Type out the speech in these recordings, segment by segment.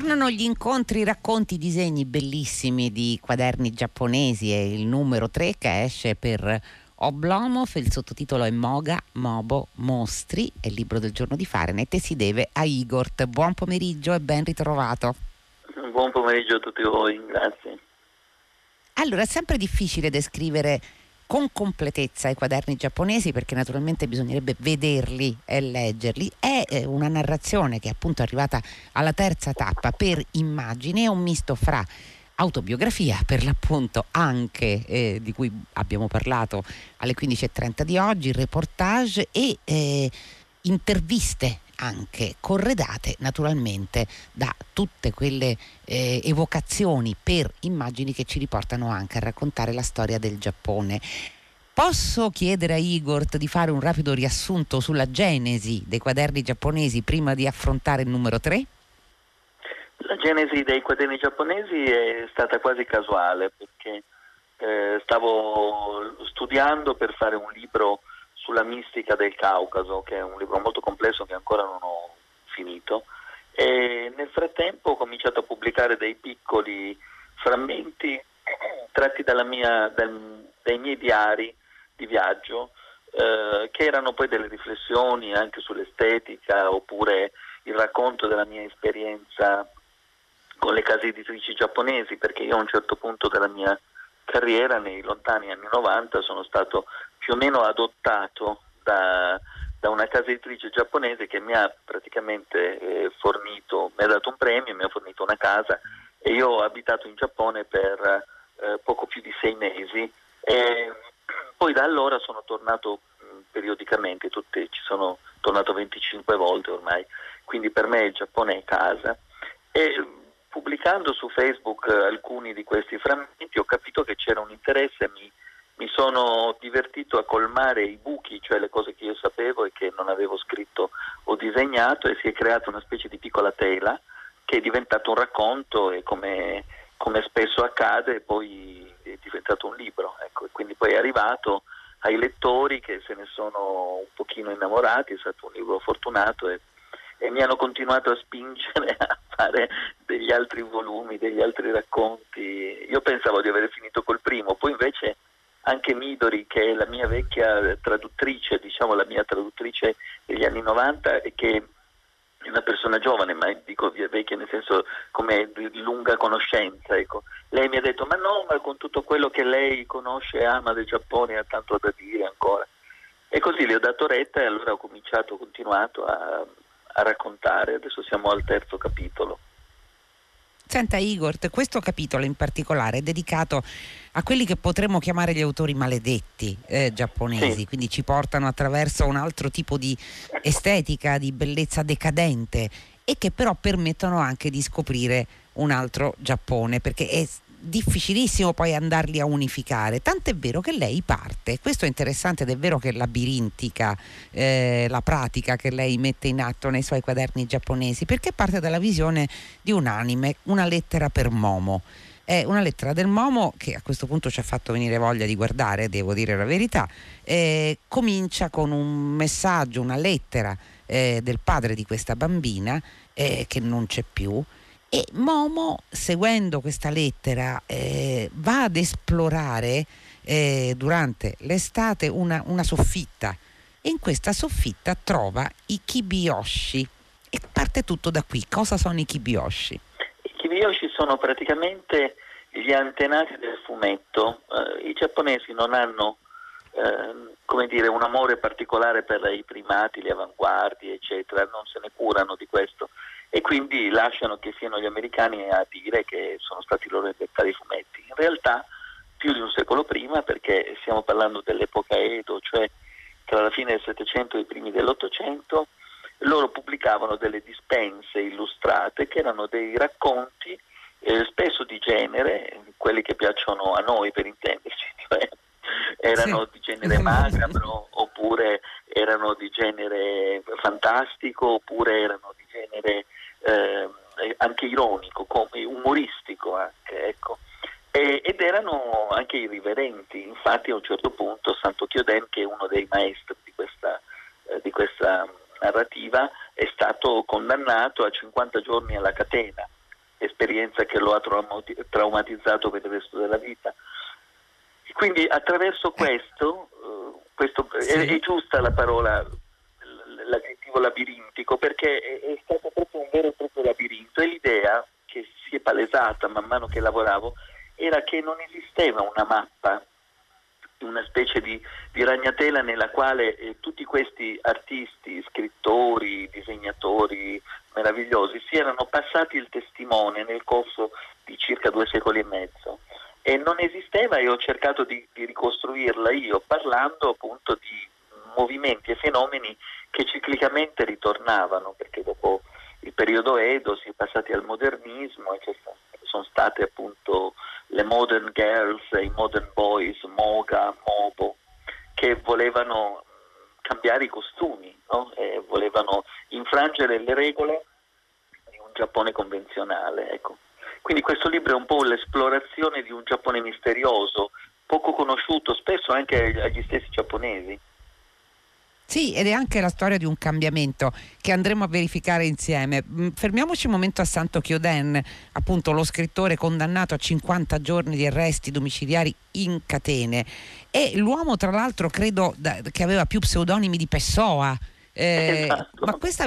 Tornano gli incontri, i racconti, disegni bellissimi di quaderni giapponesi e il numero 3 che esce per Oblomov, il sottotitolo è Moga, Mobo, Mostri, è il libro del giorno di Fahrenheit e si deve a Igor. Buon pomeriggio e ben ritrovato. Buon pomeriggio a tutti voi, grazie. Allora, è sempre difficile descrivere con completezza i quaderni giapponesi perché naturalmente bisognerebbe vederli e leggerli. È eh, una narrazione che è appunto arrivata alla terza tappa per immagini, è un misto fra autobiografia per l'appunto anche eh, di cui abbiamo parlato alle 15.30 di oggi, reportage e eh, interviste anche corredate naturalmente da tutte quelle eh, evocazioni per immagini che ci riportano anche a raccontare la storia del Giappone. Posso chiedere a Igor di fare un rapido riassunto sulla genesi dei quaderni giapponesi prima di affrontare il numero 3? La genesi dei quaderni giapponesi è stata quasi casuale perché eh, stavo studiando per fare un libro sulla mistica del Caucaso, che è un libro molto complesso che ancora non ho finito. E nel frattempo ho cominciato a pubblicare dei piccoli frammenti tratti mia, dal, dai miei diari di viaggio, eh, che erano poi delle riflessioni anche sull'estetica oppure il racconto della mia esperienza con le case editrici giapponesi, perché io a un certo punto della mia carriera, nei lontani anni 90, sono stato più o meno adottato da, da una casa editrice giapponese che mi ha praticamente eh, fornito, mi ha dato un premio, mi ha fornito una casa e io ho abitato in Giappone per eh, poco più di sei mesi. E poi da allora sono tornato mh, periodicamente, tutte, ci sono tornato 25 volte ormai, quindi per me il Giappone è casa. E pubblicando su Facebook alcuni di questi frammenti ho capito che c'era un interesse, mi mi sono divertito a colmare i buchi, cioè le cose che io sapevo e che non avevo scritto o disegnato e si è creata una specie di piccola tela che è diventato un racconto e come, come spesso accade poi è diventato un libro. Ecco, quindi poi è arrivato ai lettori che se ne sono un pochino innamorati, è stato un libro fortunato e, e mi hanno continuato a spingere a fare degli altri volumi, degli altri racconti. Io pensavo di aver finito col primo, poi invece anche Midori che è la mia vecchia traduttrice, diciamo la mia traduttrice degli anni 90 e che è una persona giovane, ma dico vecchia nel senso come di lunga conoscenza, ecco. lei mi ha detto ma no, ma con tutto quello che lei conosce e ama del Giappone ha tanto da dire ancora. E così le ho dato retta e allora ho cominciato, ho continuato a, a raccontare, adesso siamo al terzo capitolo. Senta Igor, questo capitolo in particolare è dedicato a quelli che potremmo chiamare gli autori maledetti eh, giapponesi, sì. quindi ci portano attraverso un altro tipo di estetica, di bellezza decadente e che però permettono anche di scoprire un altro Giappone, perché è difficilissimo poi andarli a unificare, tant'è vero che lei parte, questo è interessante ed è vero che è labirintica eh, la pratica che lei mette in atto nei suoi quaderni giapponesi, perché parte dalla visione di un anime, una lettera per Momo. È una lettera del Momo che a questo punto ci ha fatto venire voglia di guardare, devo dire la verità. Eh, comincia con un messaggio, una lettera eh, del padre di questa bambina eh, che non c'è più e Momo, seguendo questa lettera, eh, va ad esplorare eh, durante l'estate una, una, soffitta e in questa soffitta trova i kibiyoshi e parte tutto da qui. Cosa sono i kibiyoshi? I kibiyoshi sono praticamente gli antenati del fumetto. Uh, I giapponesi non hanno uh, come dire, un amore particolare per i primati, le avanguardie, eccetera, non se ne curano di questo e quindi lasciano che siano gli americani a dire che sono stati loro a inventare i fumetti. In realtà più di un secolo prima, perché stiamo parlando dell'epoca Edo, cioè tra la fine del Settecento e i primi dell'Ottocento, loro pubblicavano delle dispense illustrate che erano dei racconti eh, spesso di genere, quelli che piacciono a noi per intenderci, cioè erano sì. di genere macabro oppure erano di genere fantastico oppure erano di genere eh, anche ironico, come umoristico anche, ecco. e, ed erano anche irriverenti. Infatti a un certo punto Santo Chioden, che è uno dei maestri di questa, eh, di questa narrativa, è stato condannato a 50 giorni alla catena esperienza che lo ha traumatizzato per il resto della vita. Quindi attraverso eh. questo, uh, questo sì. è, è, giusta la parola, l'aggettivo labirintico, perché è, è stato proprio un vero e proprio labirinto. E l'idea che si è palesata man mano che lavoravo era che non esisteva una mappa una specie di, di ragnatela nella quale eh, tutti questi artisti, scrittori, disegnatori meravigliosi si erano passati il testimone nel corso di circa due secoli e mezzo. E non esisteva e ho cercato di, di ricostruirla io parlando appunto di movimenti e fenomeni che ciclicamente ritornavano perché dopo il periodo Edo si è passati al modernismo e sono state appunto le modern girls i modern boys, Moga, Mobo, che volevano cambiare i costumi, no? volevano infrangere le regole di un Giappone convenzionale. Ecco. Quindi questo libro è un po' l'esplorazione di un Giappone misterioso, poco conosciuto spesso anche agli stessi giapponesi. Sì, ed è anche la storia di un cambiamento che andremo a verificare insieme. Mm, fermiamoci un momento a Santo Chioden, appunto lo scrittore condannato a 50 giorni di arresti domiciliari in catene. E l'uomo, tra l'altro, credo da, che aveva più pseudonimi di Pessoa. Eh, esatto. Ma questa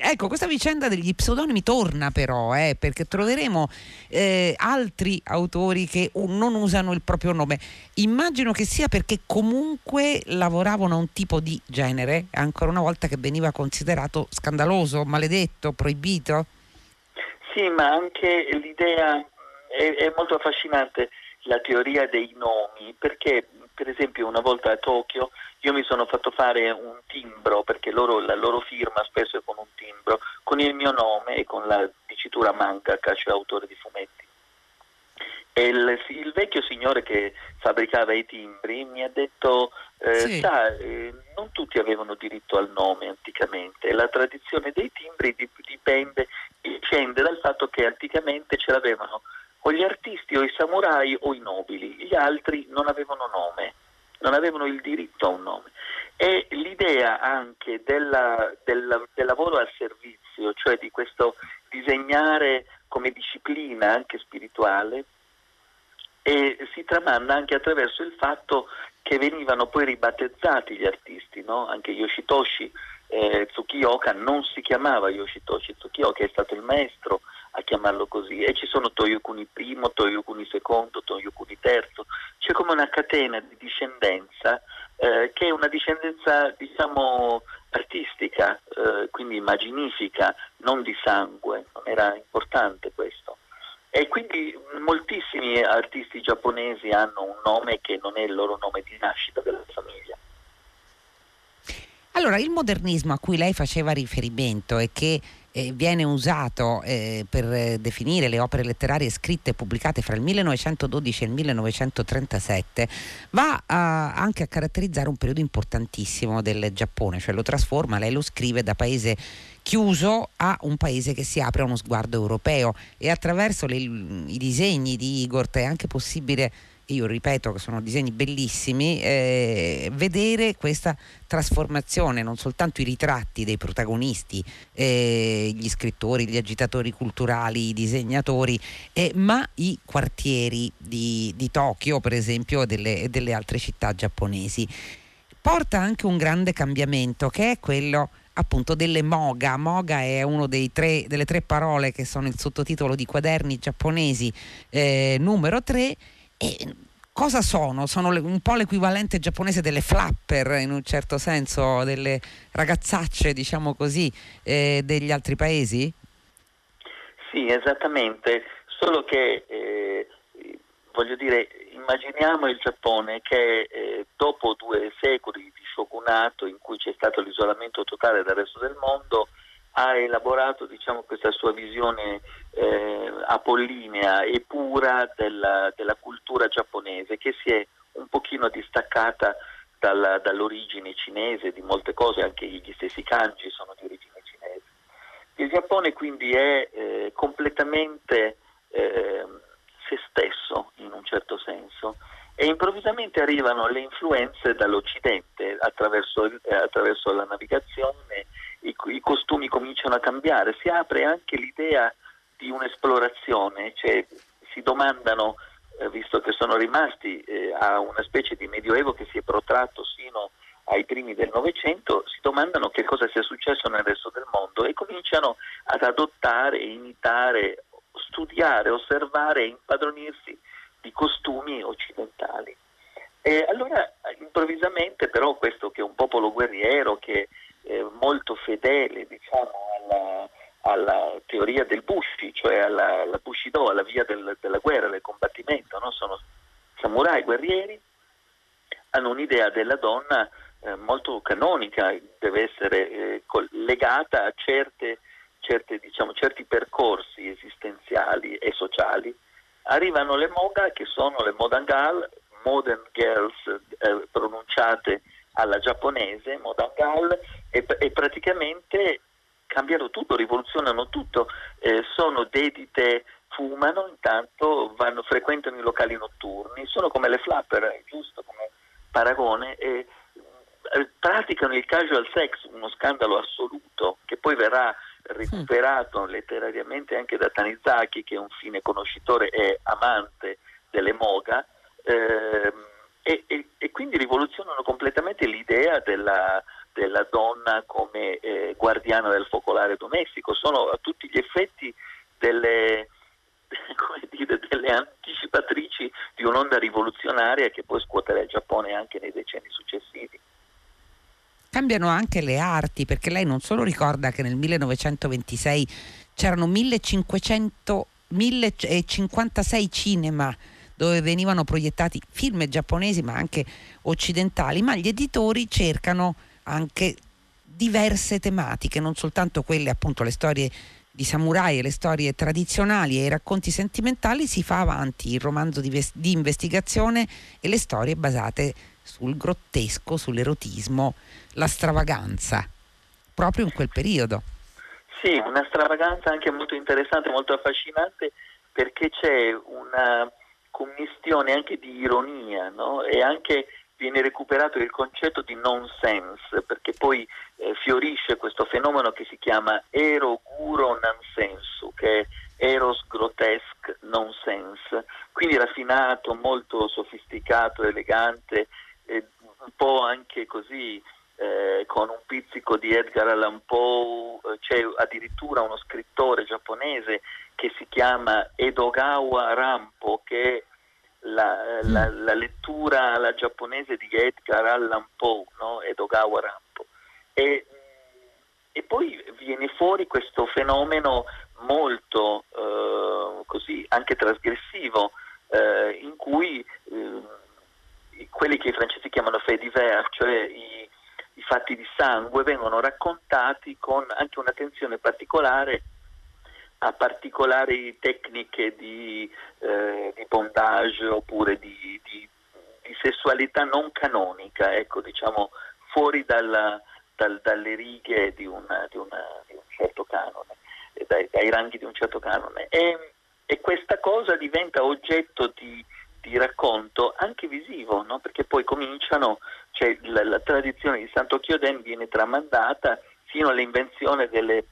ecco, questa vicenda degli pseudonimi torna però, eh, perché troveremo eh, altri autori che non usano il proprio nome. Immagino che sia perché comunque lavoravano a un tipo di genere, ancora una volta che veniva considerato scandaloso, maledetto, proibito. Sì, ma anche l'idea è, è molto affascinante la teoria dei nomi, perché per esempio una volta a Tokyo io mi sono fatto fare un timbro, perché loro, la loro firma spesso è con un timbro, con il mio nome e con la dicitura mangaka, cioè autore di fumetti. E il, il, vecchio signore che fabbricava i timbri mi ha detto, eh, sì. sa, eh, non tutti avevano diritto al nome anticamente, la tradizione dei timbri dipende, dipende dal fatto che anticamente ce l'avevano o gli artisti o i samurai o i nobili, gli altri non avevano nome, non avevano il diritto a un nome. E l'idea anche della, del, del lavoro al servizio, cioè di questo disegnare come disciplina anche spirituale, si tramanda anche attraverso il fatto che venivano poi ribattezzati gli artisti, no? anche Yoshitoshi eh, Tsukioka non si chiamava Yoshitoshi Tsukioka, è stato il maestro a chiamarlo così, e ci sono Toyokuni I, Toyokuni II, Toyokuni III, c'è come una catena di discendenza eh, che è una discendenza diciamo artistica, eh, quindi immaginifica, non di sangue, non era importante questo. E quindi moltissimi artisti giapponesi hanno un nome che non è il loro nome di nascita della famiglia. Allora, il modernismo a cui lei faceva riferimento e che eh, viene usato eh, per definire le opere letterarie scritte e pubblicate fra il 1912 e il 1937, va a, anche a caratterizzare un periodo importantissimo del Giappone, cioè lo trasforma, lei lo scrive da paese chiuso a un paese che si apre a uno sguardo europeo. E attraverso le, i disegni di Igor è anche possibile io ripeto che sono disegni bellissimi, eh, vedere questa trasformazione, non soltanto i ritratti dei protagonisti, eh, gli scrittori, gli agitatori culturali, i disegnatori, eh, ma i quartieri di, di, Tokyo, per esempio, e delle, delle altre città giapponesi. Porta anche un grande cambiamento che è quello appunto delle moga. Moga è una delle tre parole che sono il sottotitolo di quaderni giapponesi eh, numero 3 e cosa sono? Sono un po' l'equivalente giapponese delle flapper in un certo senso, delle ragazzacce, diciamo così, eh, degli altri paesi? Sì, esattamente, solo che eh, voglio dire, immaginiamo il Giappone che eh, dopo due secoli di shogunato in cui c'è stato l'isolamento totale dal resto del mondo, ha elaborato diciamo, questa sua visione eh, apollinea e pura della, della, cultura giapponese che si è un pochino distaccata dalla, dall'origine cinese di molte cose, anche gli stessi kanji sono di origine cinese. Il Giappone quindi è eh, completamente eh, se stesso in un certo senso e improvvisamente arrivano le influenze dall'Occidente attraverso, attraverso la navigazione i, i, costumi cominciano a cambiare, si apre anche l'idea di un'esplorazione, cioè si domandano, eh, visto che sono rimasti eh, a una specie di medioevo che si è protratto sino ai primi del Novecento, si domandano che cosa sia successo nel resto del mondo e cominciano ad adottare, imitare, studiare, osservare e impadronirsi di costumi occidentali. E allora improvvisamente però questo che è un popolo guerriero, che è molto fedele diciamo, alla, alla, teoria del Bushi, cioè alla, alla Bushido, alla via del, della guerra, del combattimento, no? sono samurai guerrieri, hanno un'idea della donna eh, molto canonica, deve essere eh, legata a certe, certe, diciamo, certi percorsi esistenziali e sociali. Arrivano le moga che sono le modangal, modern girls eh, pronunciate alla giapponese, modangal, e, e, praticamente cambiano tutto, rivoluzionano tutto, eh, sono dedite, fumano, intanto vanno, frequentano i locali notturni, sono come le flapper, giusto come paragone, e eh, praticano il casual sex, uno scandalo assoluto che poi verrà recuperato letterariamente anche da Tanizaki che è un fine conoscitore e amante delle moga eh, e, e, e, quindi rivoluzionano completamente l'idea della, della donna come eh, guardiana del focolare domestico, sono a tutti gli effetti delle, dire, delle anticipatrici di un'onda rivoluzionaria che poi scuoterà il Giappone anche nei decenni successivi. Cambiano anche le arti perché lei non solo ricorda che nel 1926 c'erano 1500, 1056 cinema dove venivano proiettati film giapponesi ma anche occidentali, ma gli editori cercano anche diverse tematiche, non soltanto quelle appunto le storie di samurai e le storie tradizionali e i racconti sentimentali, si fa avanti il romanzo di, ves- di investigazione e le storie basate sul grottesco, sull'erotismo, la stravaganza, proprio in quel periodo. Sì, una stravaganza anche molto interessante, molto affascinante, perché c'è una commistione anche di ironia no? e anche viene recuperato il concetto di nonsense, perché poi eh, fiorisce questo fenomeno che si chiama eroguro nonsensu, che è eros grotesque nonsense, quindi raffinato, molto sofisticato, elegante, eh, un po' anche così eh, con un pizzico di Edgar Allan Poe, eh, c'è addirittura uno scrittore giapponese che si chiama Edogawa Rampo, che è la, la, mm. la lettura alla giapponese di Edgar Allan Poe, no? Edogawa Rampo. E, e, poi viene fuori questo fenomeno molto eh, così anche trasgressivo eh, in cui eh, quelli che i francesi chiamano fait divers, cioè i, i fatti di sangue, vengono raccontati con anche un'attenzione particolare a particolari tecniche di, eh, di bondage oppure di, di, di, sessualità non canonica, ecco, diciamo fuori dalla, dal, dalle righe di, una, una, un certo canone, dai, dai, ranghi di un certo canone. E, e questa cosa diventa oggetto di, racconto anche visivo, no? perché poi cominciano, cioè la, la tradizione di Santo Chioden viene tramandata fino all'invenzione delle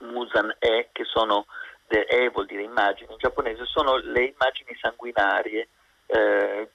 Musan E, che sono E vuol dire immagini in giapponese, sono le immagini sanguinarie eh,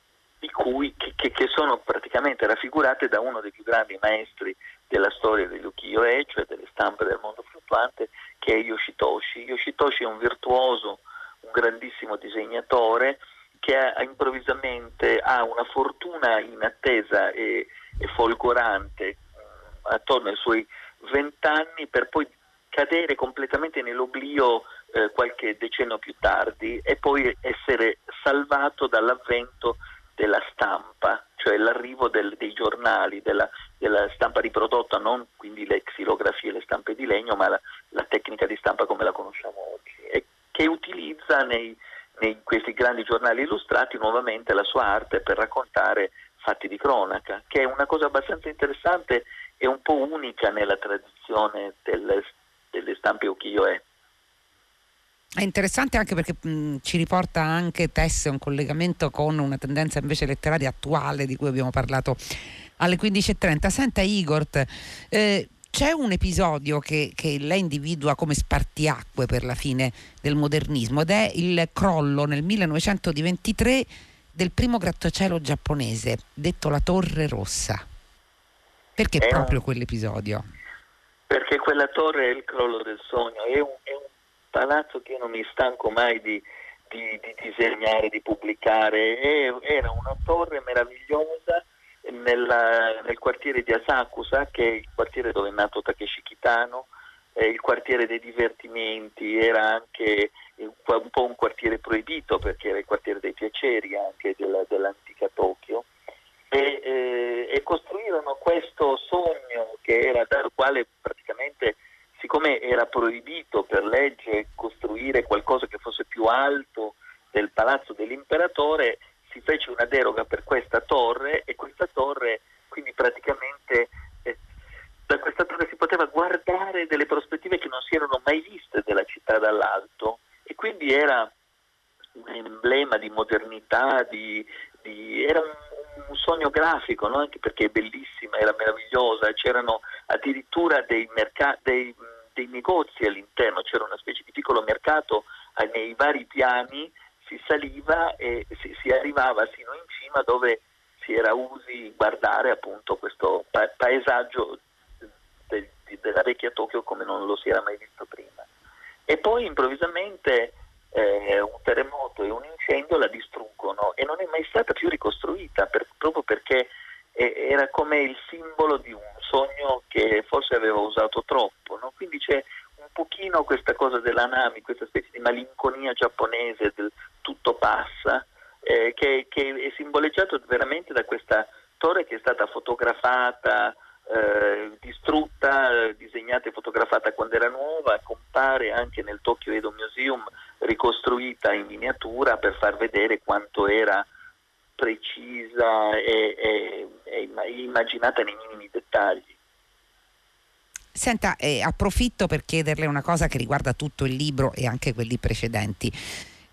cui, che, che, sono praticamente raffigurate da uno dei più grandi maestri della storia degli ukiyo-e, cioè delle stampe del mondo fluttuante, che è Yoshitoshi. Yoshitoshi è un virtuoso, un grandissimo disegnatore che ha, improvvisamente ha una fortuna inattesa e, e folgorante mh, attorno ai suoi vent'anni per poi cadere completamente nell'oblio eh, qualche decennio più tardi e poi essere salvato dall'avvento della stampa, cioè l'arrivo del, dei giornali, della, della, stampa riprodotta, non quindi le xilografie, le stampe di legno, ma la, la tecnica di stampa come la conosciamo oggi, e che utilizza nei, nei questi grandi giornali illustrati nuovamente la sua arte per raccontare fatti di cronaca, che è una cosa abbastanza interessante e un po' unica nella tradizione del, delle stampe ukiyo-e. È interessante anche perché mh, ci riporta anche Tesse un collegamento con una tendenza invece letteraria attuale di cui abbiamo parlato alle 15.30. Senta Igor, eh, c'è un episodio che, che, lei individua come spartiacque per la fine del modernismo ed è il crollo nel 1923 del primo grattacielo giapponese, detto la Torre Rossa. Perché è proprio un... quell'episodio? Perché quella torre è il crollo del sogno, è un, è un palazzo che io non mi stanco mai di, di, di disegnare, di pubblicare, è, era una torre meravigliosa nella, nel quartiere di Asakusa, che è il quartiere dove è nato Takeshi Kitano, eh, il quartiere dei divertimenti, era anche un po' un quartiere proibito perché era il quartiere dei piaceri anche della, dell'antica Tokyo. E, eh, e, costruirono questo sogno che era dal quale praticamente, proibito per legge costruire qualcosa che fosse più alto del palazzo dell'imperatore, si fece una deroga per questa torre e questa torre quindi praticamente eh, da questa torre si poteva guardare delle prospettive che non si erano mai viste della città dall'alto e quindi era un emblema di modernità, di, di, era un, un, sogno grafico, no? anche perché è bellissima, era meravigliosa, c'erano addirittura dei, merc- dei, dei negozi all'interno, c'era una specie di piccolo mercato eh, nei vari piani si saliva e si, si arrivava sino in cima dove si era usi guardare appunto questo pa- paesaggio de- de- della vecchia Tokyo come non lo si era mai visto prima. E poi improvvisamente eh, un terremoto e un incendio la distruggono e non è mai stata più ricostruita per, proprio perché era come il simbolo di un sogno che forse aveva usato troppo. No? Quindi c'è un pochino questa cosa dell'anami, questa specie di malinconia giapponese del tutto passa, eh, che, che, è simboleggiato veramente da questa torre che è stata fotografata, eh, distrutta, disegnata e fotografata quando era nuova, compare anche nel Tokyo Edo Museum ricostruita in miniatura per far vedere quanto era precisa e, e, e immaginata nei minimi dettagli. Senta, eh, approfitto per chiederle una cosa che riguarda tutto il libro e anche quelli precedenti.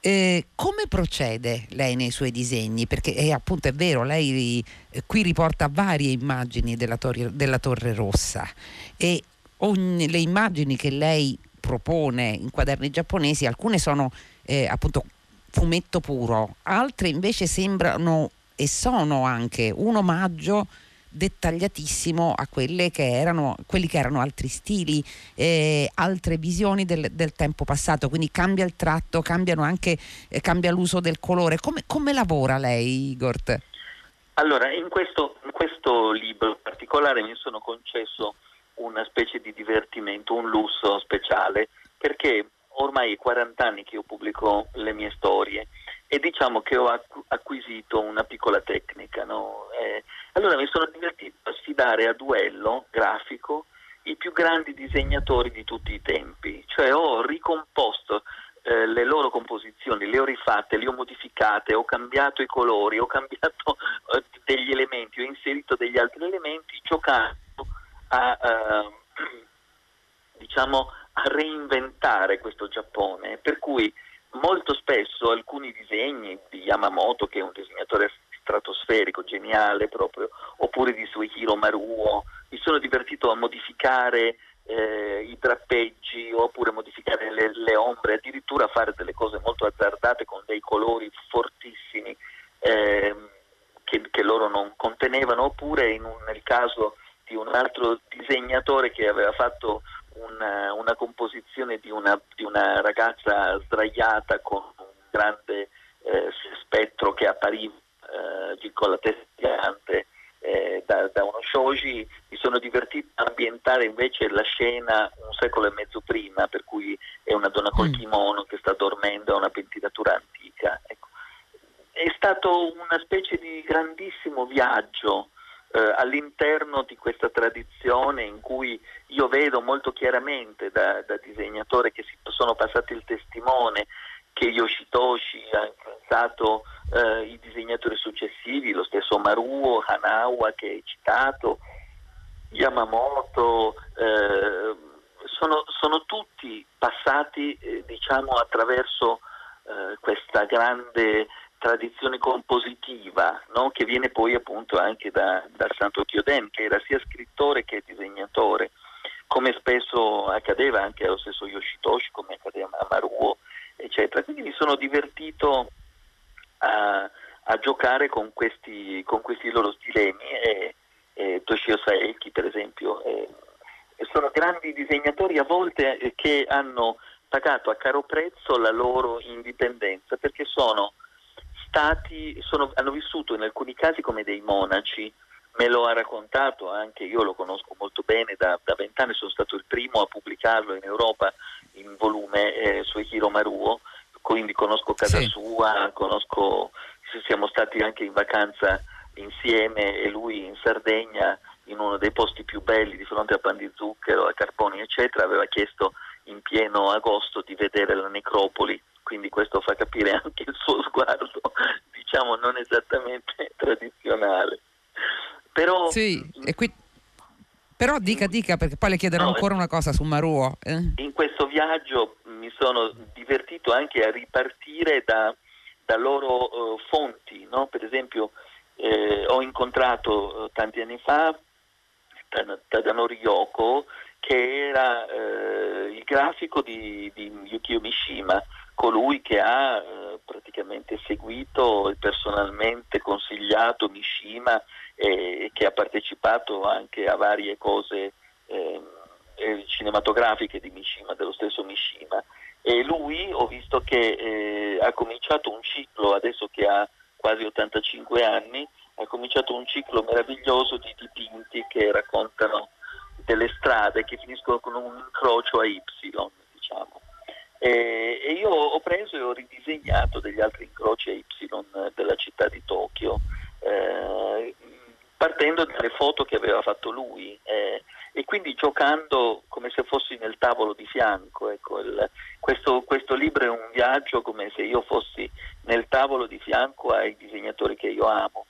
Eh, come procede lei nei suoi disegni? Perché è, appunto è vero, lei eh, qui riporta varie immagini della, torre, della torre Rossa e ogni, le immagini che lei propone in quaderni giapponesi, alcune sono eh, appunto fumetto puro, altre invece sembrano e sono anche un omaggio dettagliatissimo a quelli che erano altri stili, eh, altre visioni del, del, tempo passato, quindi cambia il tratto, anche, eh, cambia l'uso del colore. Come, come lavora lei, Igor? Allora, in questo, in questo libro in particolare mi sono concesso una specie di divertimento, un lusso speciale, perché ormai è 40 anni che io pubblico le mie storie e diciamo che ho acquisito una piccola tecnica. No? Eh, allora mi sono divertito a sfidare a duello grafico i più grandi disegnatori di tutti i tempi, cioè ho ricomposto eh, le loro composizioni, le ho rifatte, le ho modificate, ho cambiato i colori, ho cambiato eh, degli elementi, ho inserito degli altri elementi, giocando a, uh, diciamo, a reinventare questo Giappone, per cui molto spesso alcuni disegni di Yamamoto, che è un disegnatore stratosferico, geniale proprio, oppure di Suihiro Maruo, mi sono divertito a modificare eh, i drappeggi oppure modificare le, le, ombre, addirittura fare delle cose molto azzardate con dei colori fortissimi eh, che, che, loro non contenevano, oppure un, nel caso di un altro disegnatore che aveva fatto una, una composizione di una, di una, ragazza sdraiata con un grande eh, spettro che appariva eh, con la testa gigante eh, da, da, uno shoji, mi sono divertito a ambientare invece la scena un secolo e mezzo prima, per cui è una donna col mm. kimono che sta dormendo a una pentinatura antica. Ecco. È stato una specie di grandissimo viaggio eh, all'interno di questa tradizione in cui io vedo molto chiaramente da, da disegnatore che si, sono passati il testimone che Yoshitoshi ha influenzato eh, i disegnatori successivi, lo stesso Maruo, Hanawa che hai citato, Yamamoto, eh, sono, sono, tutti passati eh, diciamo, attraverso eh, questa grande tradizione compositiva no? che viene poi appunto anche da, da Santo Chioden che era sia scrittore che disegnatore come spesso accadeva anche allo stesso Yoshitoshi, come accadeva a Maruo, eccetera. Quindi mi sono divertito a, a giocare con questi, con questi, loro stilemi e, e Toshio Saeki per esempio. E, e sono grandi disegnatori a volte eh, che hanno pagato a caro prezzo la loro indipendenza perché sono stati, sono, hanno vissuto in alcuni casi come dei monaci, me lo ha raccontato anche, io lo conosco molto bene, da vent'anni sono stato il primo a pubblicarlo in Europa in volume eh, su Hiro Maruo, quindi conosco casa sì. sua, conosco, siamo stati anche in vacanza insieme e lui in Sardegna in uno dei posti più belli di fronte a Pan di Zucchero, a Carponi eccetera, aveva chiesto in pieno agosto di vedere la necropoli, quindi questo fa capire anche il suo sguardo, diciamo non esattamente tradizionale. Però, sì, qui... Però dica, dica, perché poi le chiederò no, ancora una cosa su Maruo. Eh? In questo viaggio mi sono divertito anche a ripartire da, da loro uh, fonti, no? per esempio eh, ho incontrato uh, tanti anni fa Tadanori Yoko che era eh, il grafico di, di, Yukio Mishima, colui che ha eh, praticamente seguito e personalmente consigliato Mishima e che ha partecipato anche a varie cose ehm, eh, cinematografiche di Mishima, dello stesso Mishima. E lui ho visto che eh, ha cominciato un ciclo, adesso che ha quasi 85 anni, ha cominciato un ciclo meraviglioso di dipinti che raccontano delle strade che finiscono con un incrocio a Y, diciamo. E, e, io ho preso e ho ridisegnato degli altri incroci a Y della città di Tokyo, eh, partendo dalle foto che aveva fatto lui eh, e quindi giocando come se fossi nel tavolo di fianco. Ecco, il, questo, questo libro è un viaggio come se io fossi nel tavolo di fianco ai disegnatori che io amo.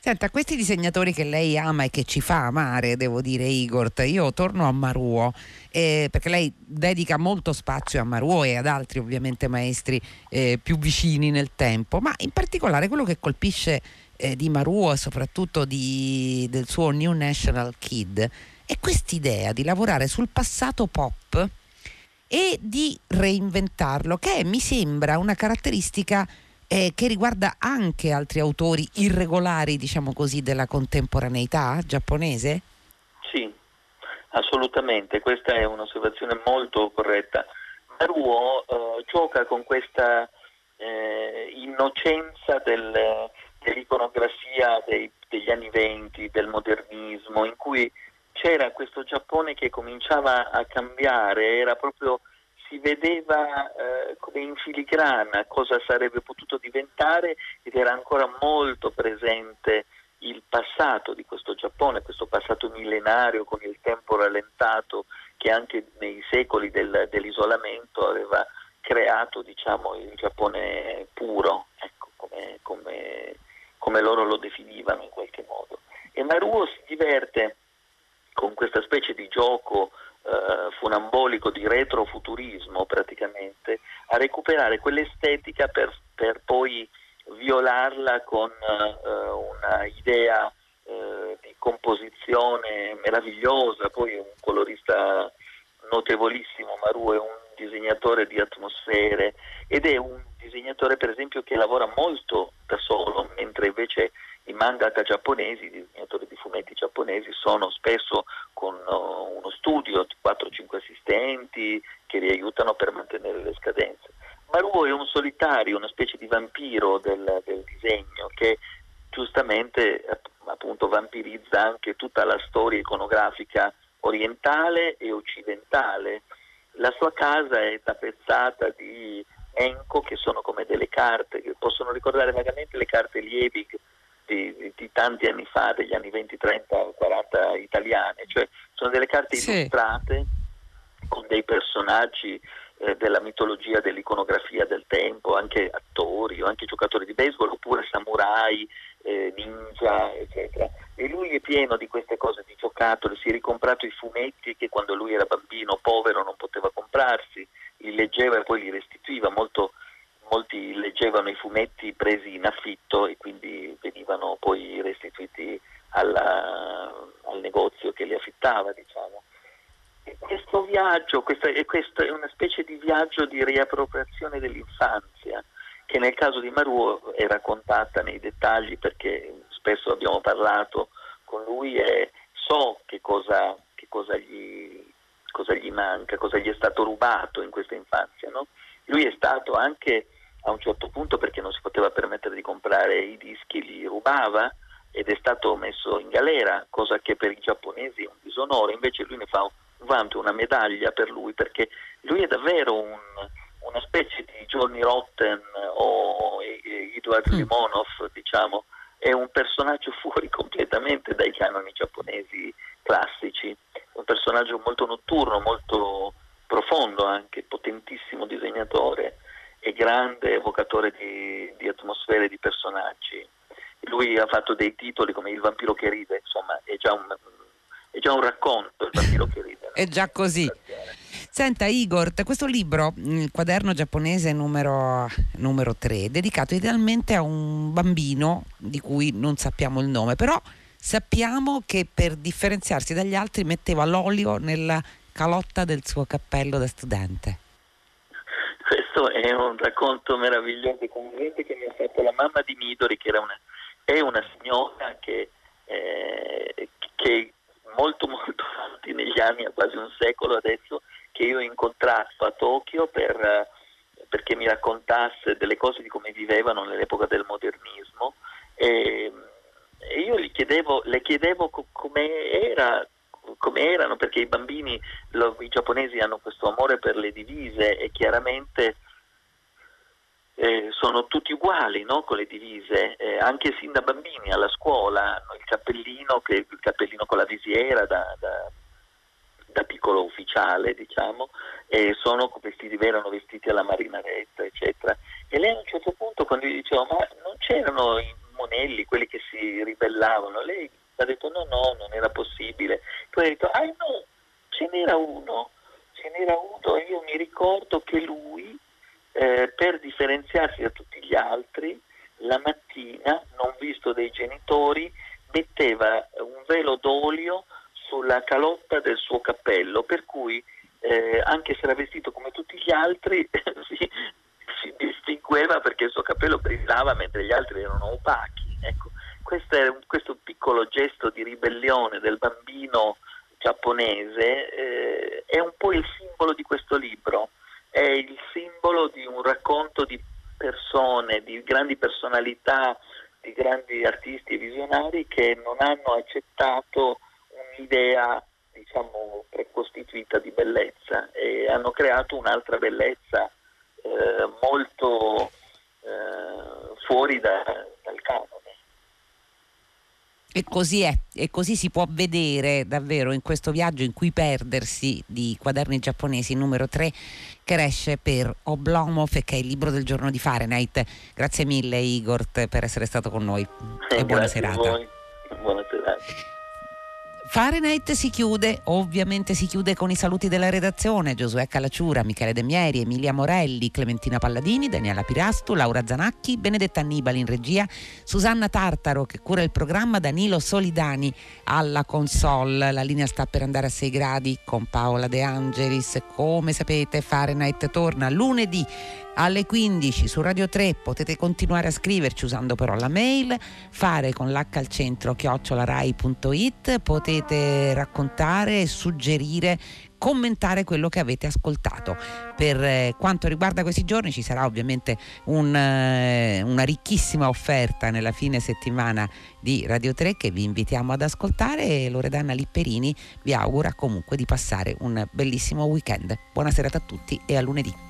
Senta, questi disegnatori che lei ama e che ci fa amare, devo dire Igor, io torno a Maruo eh, perché lei dedica molto spazio a Maruo e ad altri ovviamente maestri eh, più vicini nel tempo, ma in particolare quello che colpisce eh, di Maruo e soprattutto di, del suo New National Kid è quest'idea di lavorare sul passato pop e di reinventarlo, che mi sembra una caratteristica eh, che riguarda anche altri autori irregolari, diciamo così, della contemporaneità giapponese? Sì, assolutamente, questa è un'osservazione molto corretta. Maruo eh, gioca con questa eh, innocenza del, dell'iconografia dei, degli anni venti, del modernismo, in cui c'era questo Giappone che cominciava a cambiare, era proprio si vedeva eh, come in filigrana cosa sarebbe potuto diventare ed era ancora molto presente il passato di questo Giappone, questo passato millenario con il tempo rallentato che anche nei secoli del, dell'isolamento aveva creato diciamo, il Giappone puro, ecco, come, come, come loro lo definivano in qualche modo. E Maruo si diverte con questa specie di gioco eh, funambolico di retrofuturismo praticamente, a recuperare quell'estetica per, per poi violarla con eh, una idea eh, di composizione meravigliosa, poi un colorista notevolissimo, Maru è un disegnatore di atmosfere ed è un disegnatore per esempio che lavora molto da solo, mentre invece i mangaka giapponesi, i disegnatori di fumetti giapponesi sono spesso con uh, uno studio di 4-5 assistenti che li aiutano per mantenere le scadenze. Maruo è un solitario, una specie di vampiro del, del disegno che giustamente appunto vampirizza anche tutta la storia iconografica orientale e occidentale. La sua casa è tappezzata di enco che sono come delle carte che possono ricordare vagamente le carte Liebig di, di, tanti anni fa, degli anni 20, 30, 40 italiane, cioè sono delle carte sì. illustrate con dei personaggi eh, della mitologia, dell'iconografia del tempo, anche attori o anche giocatori di baseball oppure samurai, eh, ninja, eccetera. E lui è pieno di queste cose di giocattoli, si è ricomprato i fumetti che quando lui era bambino povero non poteva comprarsi, li leggeva e poi li restituiva molto molti leggevano i fumetti presi in affitto e quindi venivano poi restituiti alla, al negozio che li affittava, diciamo. E questo viaggio, questa, e questo è una specie di viaggio di riappropriazione dell'infanzia, che nel caso di Maruo è raccontata nei dettagli perché spesso abbiamo parlato con lui e so che cosa, che cosa, gli, cosa gli, manca, cosa gli è stato rubato in questa infanzia. No? Lui è stato anche a un certo punto perché non si poteva permettere di comprare i dischi, li rubava ed è stato messo in galera, cosa che per i giapponesi è un disonore, invece lui ne fa un vanto, una medaglia per lui perché lui è davvero un, una specie di Johnny Rotten o Edward mm. Limonov, diciamo, è un personaggio fuori completamente dai canoni giapponesi classici, un personaggio molto notturno, molto profondo anche, potentissimo disegnatore e grande evocatore di, di atmosfere e di personaggi. Lui ha fatto dei titoli come Il vampiro che ride, insomma è già un, è già un racconto il vampiro che ride. è già così. Senta Igor, questo libro, il quaderno giapponese numero, numero 3, dedicato idealmente a un bambino di cui non sappiamo il nome, però sappiamo che per differenziarsi dagli altri metteva l'olio nella calotta del suo cappello da studente. Questo è un racconto meraviglioso e commovente che mi ha fatto la mamma di Midori, che una, è una signora che, eh, che molto molto avanti negli anni, ha quasi un secolo adesso, che io ho incontrato a Tokyo per, perché mi raccontasse delle cose di come vivevano nell'epoca del modernismo. E, e io chiedevo, le chiedevo come, era, come erano, perché i bambini, lo, i giapponesi hanno questo amore per le divise e chiaramente eh, sono tutti uguali no? con le divise, eh, anche sin da bambini alla scuola hanno il cappellino, che, il cappellino con la visiera da, da da piccolo ufficiale, diciamo, e sono vestiti, erano vestiti alla marinaretta, eccetera. E lei a un certo punto, quando gli dicevo, ma non c'erano i monelli, quelli che si ribellavano, lei ha detto no, no, non era possibile. Poi ha detto, ah no, ce n'era uno, ce n'era uno, io mi ricordo che lui, eh, per differenziarsi da tutti gli altri, la mattina, non visto dai genitori, metteva un velo d'olio sulla calotta del suo cappello, per cui eh, anche se era vestito come tutti gli altri si, si, distingueva perché il suo cappello brillava mentre gli altri erano opachi. Ecco, questo, è un, questo piccolo gesto di ribellione del bambino giapponese eh, è un po' il simbolo di questo libro, è il simbolo di un racconto di persone, di grandi personalità, di grandi artisti e visionari che non hanno accettato un'idea diciamo precostituita di bellezza e hanno creato un'altra bellezza eh, molto eh, fuori da, dal canone. E così è, e così si può vedere davvero in questo viaggio in cui perdersi di quaderni giapponesi numero 3 che esce per Oblomov che è il libro del giorno di Fahrenheit. Grazie mille Igor per essere stato con noi e buona serata. Fahrenheit si chiude, ovviamente si chiude con i saluti della redazione, Giosuè Calacciura, Michele Demieri, Emilia Morelli, Clementina Palladini, Daniela Pirastu, Laura Zanacchi, Benedetta Annibali in regia, Susanna Tartaro che cura il programma, Danilo Solidani alla console. La linea sta per andare a 6 gradi con Paola De Angelis. Come sapete Fahrenheit torna lunedì alle 15 su Radio 3 potete continuare a scriverci usando però la mail, fare con l'H al centro chiocciolarai.it, potete raccontare, suggerire commentare quello che avete ascoltato. Per eh, quanto riguarda questi giorni ci sarà ovviamente un, eh, una ricchissima offerta nella fine settimana di Radio 3 che vi invitiamo ad ascoltare e Loredana Lipperini vi augura comunque di passare un bellissimo weekend. Buona serata a tutti e a lunedì.